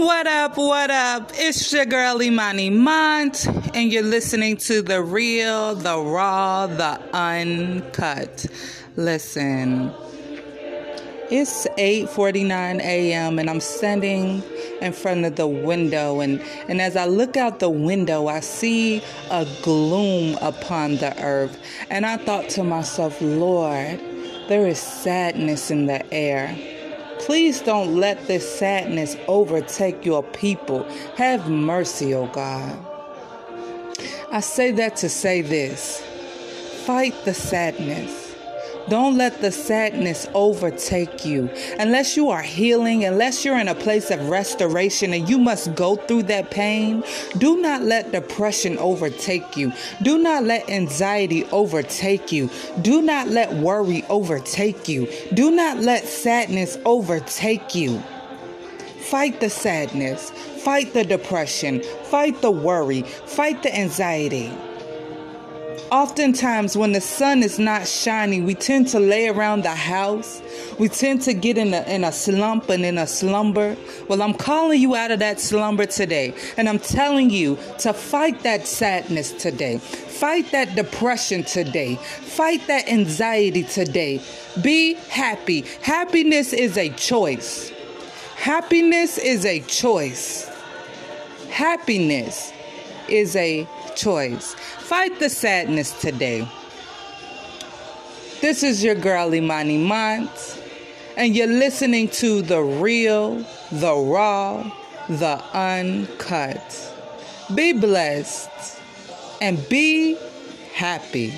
What up, what up? It's your girl Imani Mont, and you're listening to the real, the raw, the uncut. Listen, it's 8:49 a.m. and I'm standing in front of the window and, and as I look out the window I see a gloom upon the earth and I thought to myself, Lord, there is sadness in the air. Please don't let this sadness overtake your people. Have mercy, O oh God. I say that to say this fight the sadness. Don't let the sadness overtake you. Unless you are healing, unless you're in a place of restoration and you must go through that pain, do not let depression overtake you. Do not let anxiety overtake you. Do not let worry overtake you. Do not let sadness overtake you. Fight the sadness, fight the depression, fight the worry, fight the anxiety. Oftentimes, when the sun is not shining, we tend to lay around the house. We tend to get in a, in a slump and in a slumber. Well, I'm calling you out of that slumber today. And I'm telling you to fight that sadness today. Fight that depression today. Fight that anxiety today. Be happy. Happiness is a choice. Happiness is a choice. Happiness is a choice. Fight the sadness today. This is your girl Imani Mont, and you're listening to the real, the raw, the uncut. Be blessed and be happy.